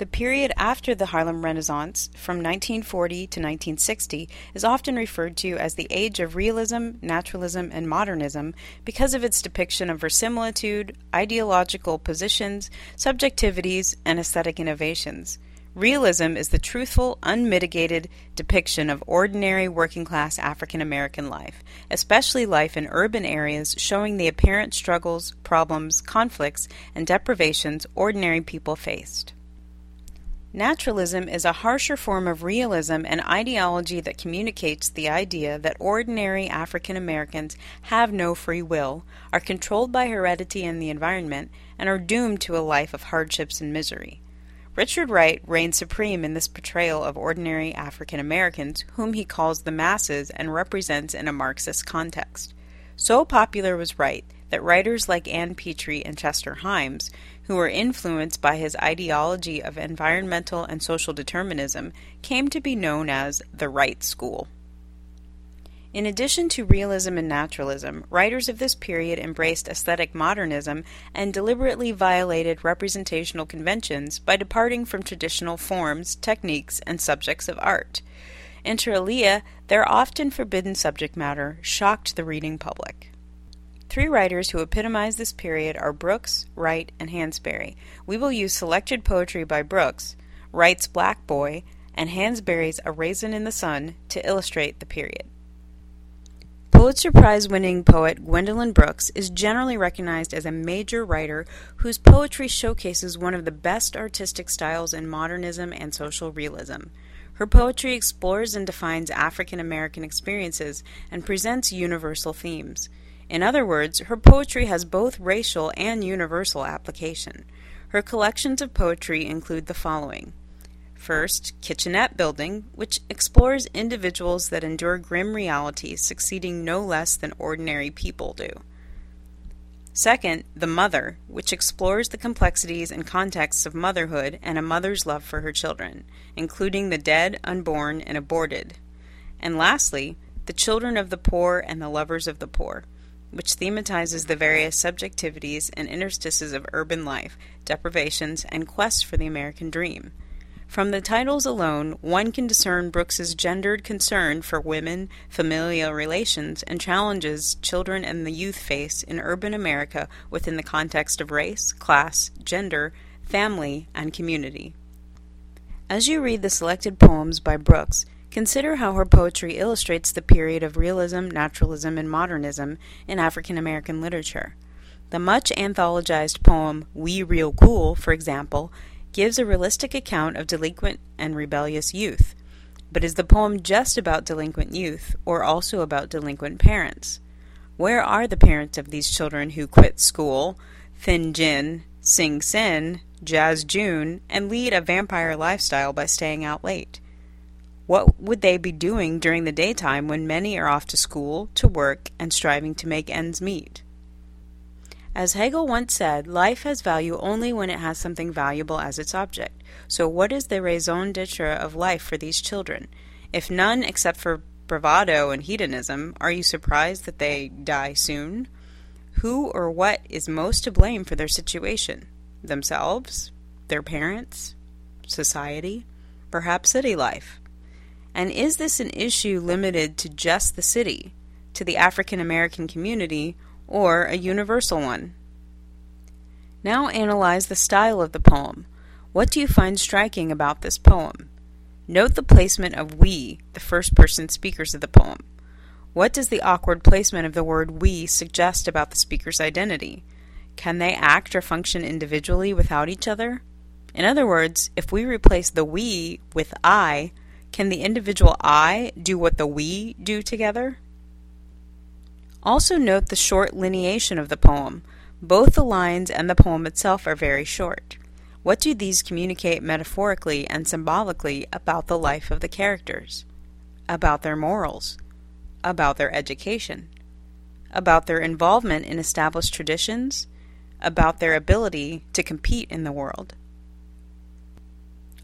The period after the Harlem Renaissance, from 1940 to 1960, is often referred to as the age of realism, naturalism, and modernism because of its depiction of verisimilitude, ideological positions, subjectivities, and aesthetic innovations. Realism is the truthful, unmitigated depiction of ordinary working class African American life, especially life in urban areas, showing the apparent struggles, problems, conflicts, and deprivations ordinary people faced. Naturalism is a harsher form of realism and ideology that communicates the idea that ordinary African Americans have no free will, are controlled by heredity and the environment, and are doomed to a life of hardships and misery. Richard Wright reigns supreme in this portrayal of ordinary African Americans, whom he calls the masses and represents in a Marxist context. So popular was Wright that writers like Ann Petry and Chester Himes, who were influenced by his ideology of environmental and social determinism, came to be known as the Wright School. In addition to realism and naturalism, writers of this period embraced aesthetic modernism and deliberately violated representational conventions by departing from traditional forms, techniques, and subjects of art. Inter alia, their often forbidden subject matter shocked the reading public. Three writers who epitomize this period are Brooks, Wright, and Hansberry. We will use selected poetry by Brooks, Wright's Black Boy, and Hansberry's A Raisin in the Sun to illustrate the period. Pulitzer Prize winning poet Gwendolyn Brooks is generally recognized as a major writer whose poetry showcases one of the best artistic styles in modernism and social realism. Her poetry explores and defines African American experiences and presents universal themes. In other words, her poetry has both racial and universal application. Her collections of poetry include the following. First, Kitchenette Building, which explores individuals that endure grim realities, succeeding no less than ordinary people do. Second, The Mother, which explores the complexities and contexts of motherhood and a mother's love for her children, including the dead, unborn, and aborted. And lastly, The Children of the Poor and the Lovers of the Poor, which thematizes the various subjectivities and interstices of urban life, deprivations, and quests for the American dream. From the titles alone, one can discern Brooks's gendered concern for women, familial relations, and challenges children and the youth face in urban America within the context of race, class, gender, family, and community. As you read the selected poems by Brooks, Consider how her poetry illustrates the period of realism, naturalism, and modernism in African American literature. The much anthologized poem We Real Cool, for example, gives a realistic account of delinquent and rebellious youth. But is the poem just about delinquent youth, or also about delinquent parents? Where are the parents of these children who quit school, thin gin, sing sin, jazz June, and lead a vampire lifestyle by staying out late? What would they be doing during the daytime when many are off to school, to work, and striving to make ends meet? As Hegel once said, life has value only when it has something valuable as its object. So, what is the raison d'etre of life for these children? If none except for bravado and hedonism, are you surprised that they die soon? Who or what is most to blame for their situation? Themselves? Their parents? Society? Perhaps city life? And is this an issue limited to just the city, to the African American community, or a universal one? Now analyze the style of the poem. What do you find striking about this poem? Note the placement of we, the first person speakers of the poem. What does the awkward placement of the word we suggest about the speaker's identity? Can they act or function individually without each other? In other words, if we replace the we with I, can the individual I do what the we do together? Also note the short lineation of the poem. Both the lines and the poem itself are very short. What do these communicate metaphorically and symbolically about the life of the characters? About their morals? About their education? About their involvement in established traditions? About their ability to compete in the world?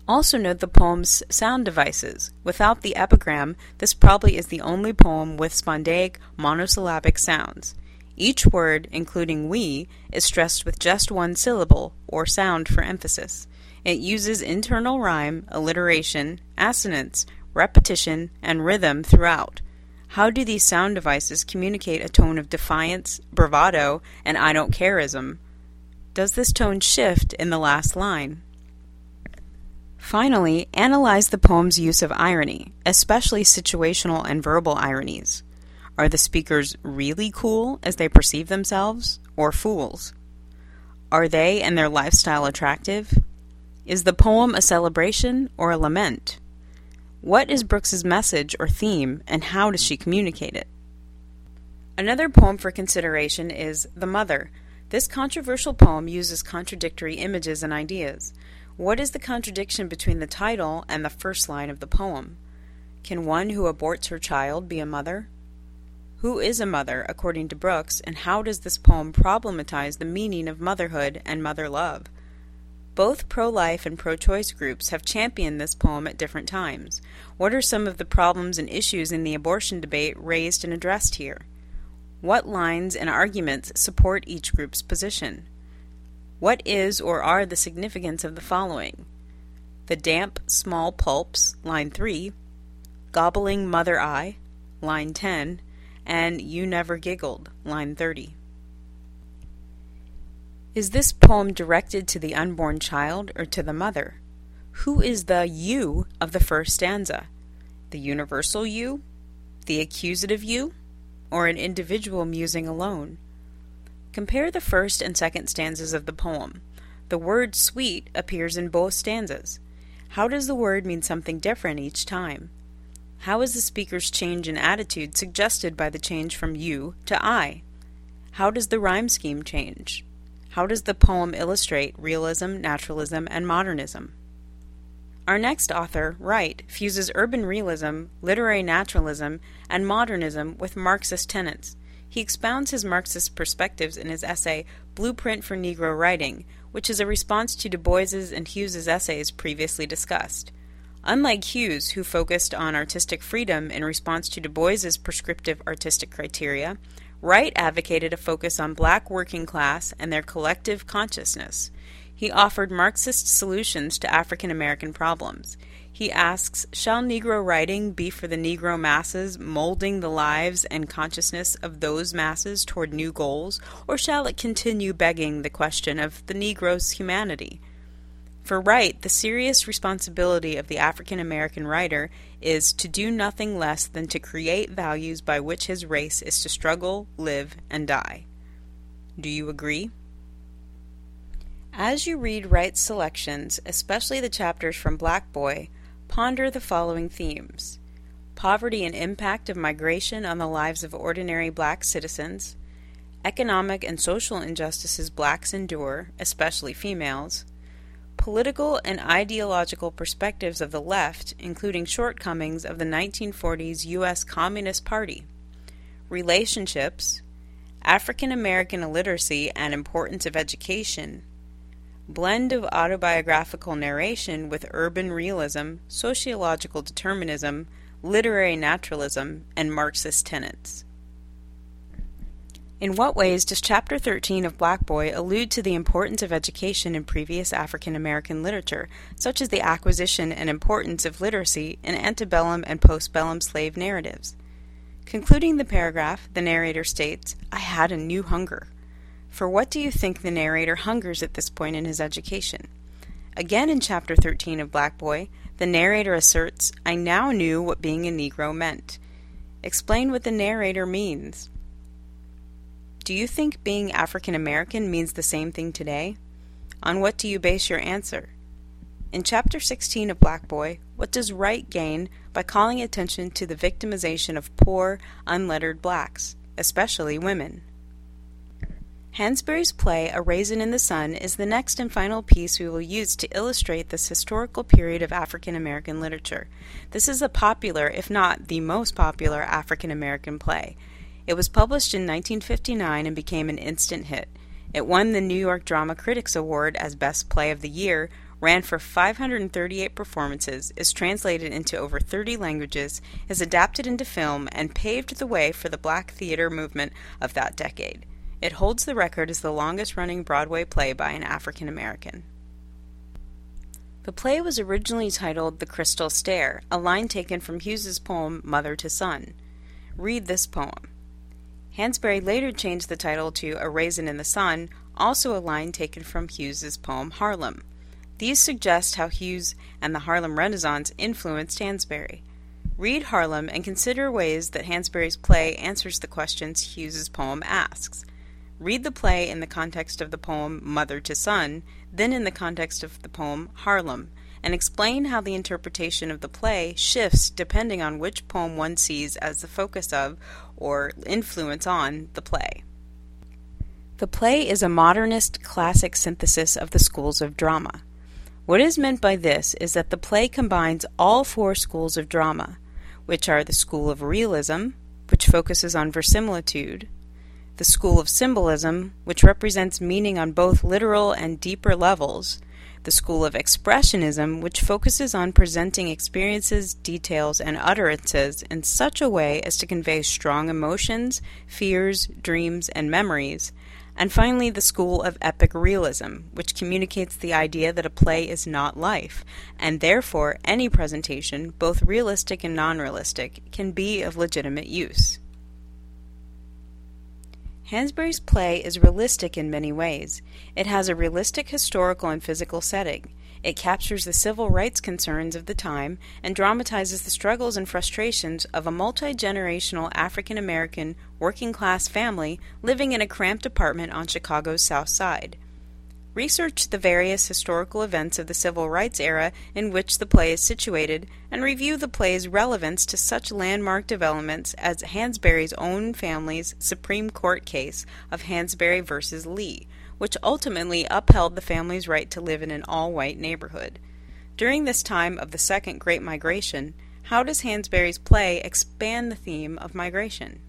Also note the poem's sound devices. Without the epigram, this probably is the only poem with spondaic monosyllabic sounds. Each word, including we, is stressed with just one syllable, or sound for emphasis. It uses internal rhyme, alliteration, assonance, repetition, and rhythm throughout. How do these sound devices communicate a tone of defiance, bravado, and I don't careism? Does this tone shift in the last line? Finally, analyze the poem's use of irony, especially situational and verbal ironies. Are the speakers really cool as they perceive themselves, or fools? Are they and their lifestyle attractive? Is the poem a celebration or a lament? What is Brooks's message or theme, and how does she communicate it? Another poem for consideration is The Mother. This controversial poem uses contradictory images and ideas. What is the contradiction between the title and the first line of the poem? Can one who aborts her child be a mother? Who is a mother, according to Brooks, and how does this poem problematize the meaning of motherhood and mother love? Both pro life and pro choice groups have championed this poem at different times. What are some of the problems and issues in the abortion debate raised and addressed here? What lines and arguments support each group's position? What is or are the significance of the following? The damp, small pulps, line 3, gobbling mother eye, line 10, and you never giggled, line 30. Is this poem directed to the unborn child or to the mother? Who is the you of the first stanza? The universal you? The accusative you? Or an individual musing alone? Compare the first and second stanzas of the poem. The word sweet appears in both stanzas. How does the word mean something different each time? How is the speaker's change in attitude suggested by the change from you to I? How does the rhyme scheme change? How does the poem illustrate realism, naturalism, and modernism? Our next author, Wright, fuses urban realism, literary naturalism, and modernism with Marxist tenets. He expounds his Marxist perspectives in his essay Blueprint for Negro Writing, which is a response to Du Bois's and Hughes's essays previously discussed. Unlike Hughes, who focused on artistic freedom in response to Du Bois's prescriptive artistic criteria, Wright advocated a focus on black working class and their collective consciousness. He offered Marxist solutions to African American problems. He asks Shall Negro writing be for the Negro masses, molding the lives and consciousness of those masses toward new goals, or shall it continue begging the question of the Negro's humanity? For Wright, the serious responsibility of the African American writer is to do nothing less than to create values by which his race is to struggle, live, and die. Do you agree? As you read Wright's selections, especially the chapters from Black Boy, Ponder the following themes. Poverty and impact of migration on the lives of ordinary black citizens, economic and social injustices blacks endure, especially females, political and ideological perspectives of the left, including shortcomings of the 1940s U.S. Communist Party, relationships, African American illiteracy and importance of education, blend of autobiographical narration with urban realism, sociological determinism, literary naturalism, and Marxist tenets. In what ways does Chapter 13 of Black Boy allude to the importance of education in previous African American literature, such as the acquisition and importance of literacy in antebellum and postbellum slave narratives? Concluding the paragraph, the narrator states, I had a new hunger. For what do you think the narrator hungers at this point in his education? Again in chapter 13 of Black Boy, the narrator asserts, I now knew what being a Negro meant. Explain what the narrator means. Do you think being African American means the same thing today? On what do you base your answer? In chapter 16 of Black Boy, what does Wright gain by calling attention to the victimization of poor, unlettered blacks, especially women? Hansberry's play A Raisin in the Sun is the next and final piece we will use to illustrate this historical period of African American literature. This is a popular, if not the most popular, African American play. It was published in 1959 and became an instant hit. It won the New York Drama Critics Award as Best Play of the Year, ran for 538 performances, is translated into over 30 languages, is adapted into film, and paved the way for the black theater movement of that decade. It holds the record as the longest running Broadway play by an African American. The play was originally titled The Crystal Stair, a line taken from Hughes's poem Mother to Son. Read this poem. Hansberry later changed the title to A Raisin in the Sun, also a line taken from Hughes's poem Harlem. These suggest how Hughes and the Harlem Renaissance influenced Hansberry. Read Harlem and consider ways that Hansberry's play answers the questions Hughes's poem asks. Read the play in the context of the poem Mother to Son, then in the context of the poem Harlem, and explain how the interpretation of the play shifts depending on which poem one sees as the focus of or influence on the play. The play is a modernist classic synthesis of the schools of drama. What is meant by this is that the play combines all four schools of drama, which are the school of realism, which focuses on verisimilitude, the school of symbolism, which represents meaning on both literal and deeper levels, the school of expressionism, which focuses on presenting experiences, details, and utterances in such a way as to convey strong emotions, fears, dreams, and memories, and finally the school of epic realism, which communicates the idea that a play is not life, and therefore any presentation, both realistic and non realistic, can be of legitimate use. Hansberry's play is realistic in many ways. It has a realistic historical and physical setting. It captures the civil rights concerns of the time and dramatizes the struggles and frustrations of a multi generational African American working class family living in a cramped apartment on Chicago's South Side. Research the various historical events of the civil rights era in which the play is situated, and review the play's relevance to such landmark developments as Hansberry's own family's Supreme Court case of Hansberry v. Lee, which ultimately upheld the family's right to live in an all white neighborhood. During this time of the Second Great Migration, how does Hansberry's play expand the theme of migration?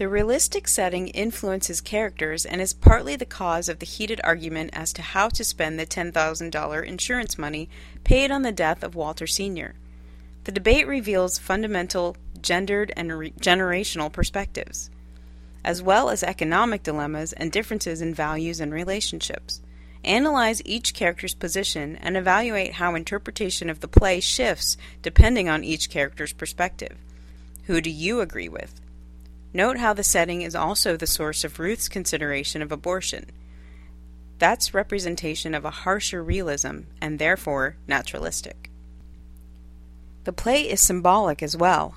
The realistic setting influences characters and is partly the cause of the heated argument as to how to spend the $10,000 insurance money paid on the death of Walter Sr. The debate reveals fundamental gendered and re- generational perspectives, as well as economic dilemmas and differences in values and relationships. Analyze each character's position and evaluate how interpretation of the play shifts depending on each character's perspective. Who do you agree with? Note how the setting is also the source of Ruth's consideration of abortion. That's representation of a harsher realism and therefore naturalistic. The play is symbolic as well.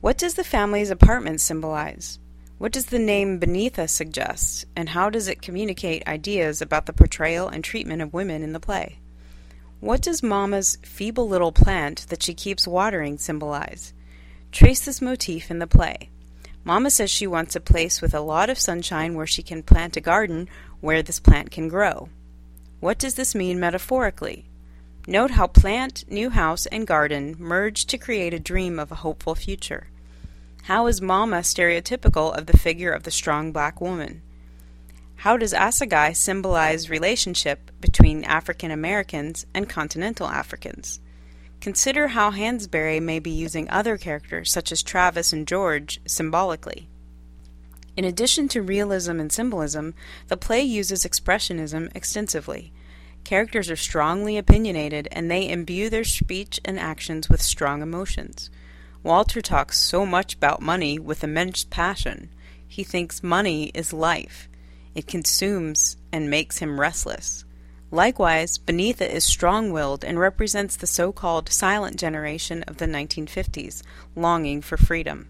What does the family's apartment symbolize? What does the name Beneatha suggest, and how does it communicate ideas about the portrayal and treatment of women in the play? What does Mama's feeble little plant that she keeps watering symbolize? Trace this motif in the play. Mama says she wants a place with a lot of sunshine where she can plant a garden where this plant can grow. What does this mean metaphorically? Note how plant, new house, and garden merge to create a dream of a hopeful future. How is Mama stereotypical of the figure of the strong black woman? How does Asagai symbolize relationship between African Americans and continental Africans? Consider how Hansberry may be using other characters, such as Travis and George, symbolically. In addition to realism and symbolism, the play uses expressionism extensively. Characters are strongly opinionated, and they imbue their speech and actions with strong emotions. Walter talks so much about money with immense passion. He thinks money is life. It consumes and makes him restless. Likewise, Beneatha is strong willed and represents the so called silent generation of the 1950s, longing for freedom.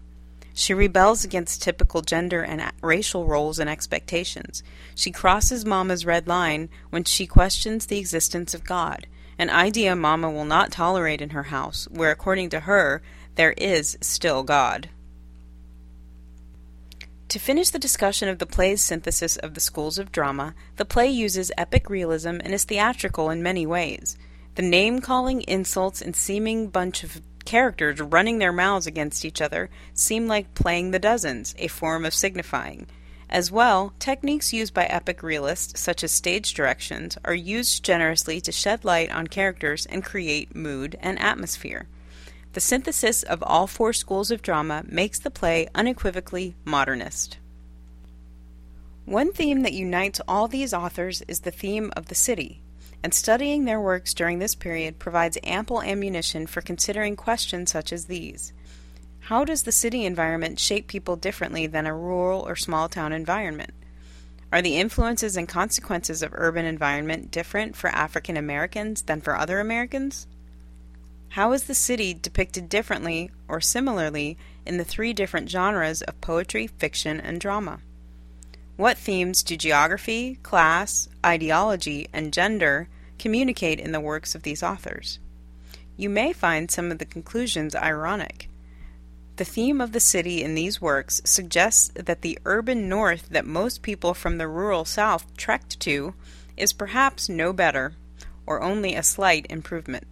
She rebels against typical gender and racial roles and expectations. She crosses Mama's red line when she questions the existence of God, an idea Mama will not tolerate in her house, where, according to her, there is still God. To finish the discussion of the play's synthesis of the schools of drama, the play uses epic realism and is theatrical in many ways. The name calling, insults, and seeming bunch of characters running their mouths against each other seem like playing the dozens, a form of signifying. As well, techniques used by epic realists, such as stage directions, are used generously to shed light on characters and create mood and atmosphere. The synthesis of all four schools of drama makes the play unequivocally modernist. One theme that unites all these authors is the theme of the city. and studying their works during this period provides ample ammunition for considering questions such as these. How does the city environment shape people differently than a rural or small town environment? Are the influences and consequences of urban environment different for African Americans than for other Americans? How is the city depicted differently or similarly in the three different genres of poetry, fiction, and drama? What themes do geography, class, ideology, and gender communicate in the works of these authors? You may find some of the conclusions ironic. The theme of the city in these works suggests that the urban north that most people from the rural south trekked to is perhaps no better, or only a slight improvement.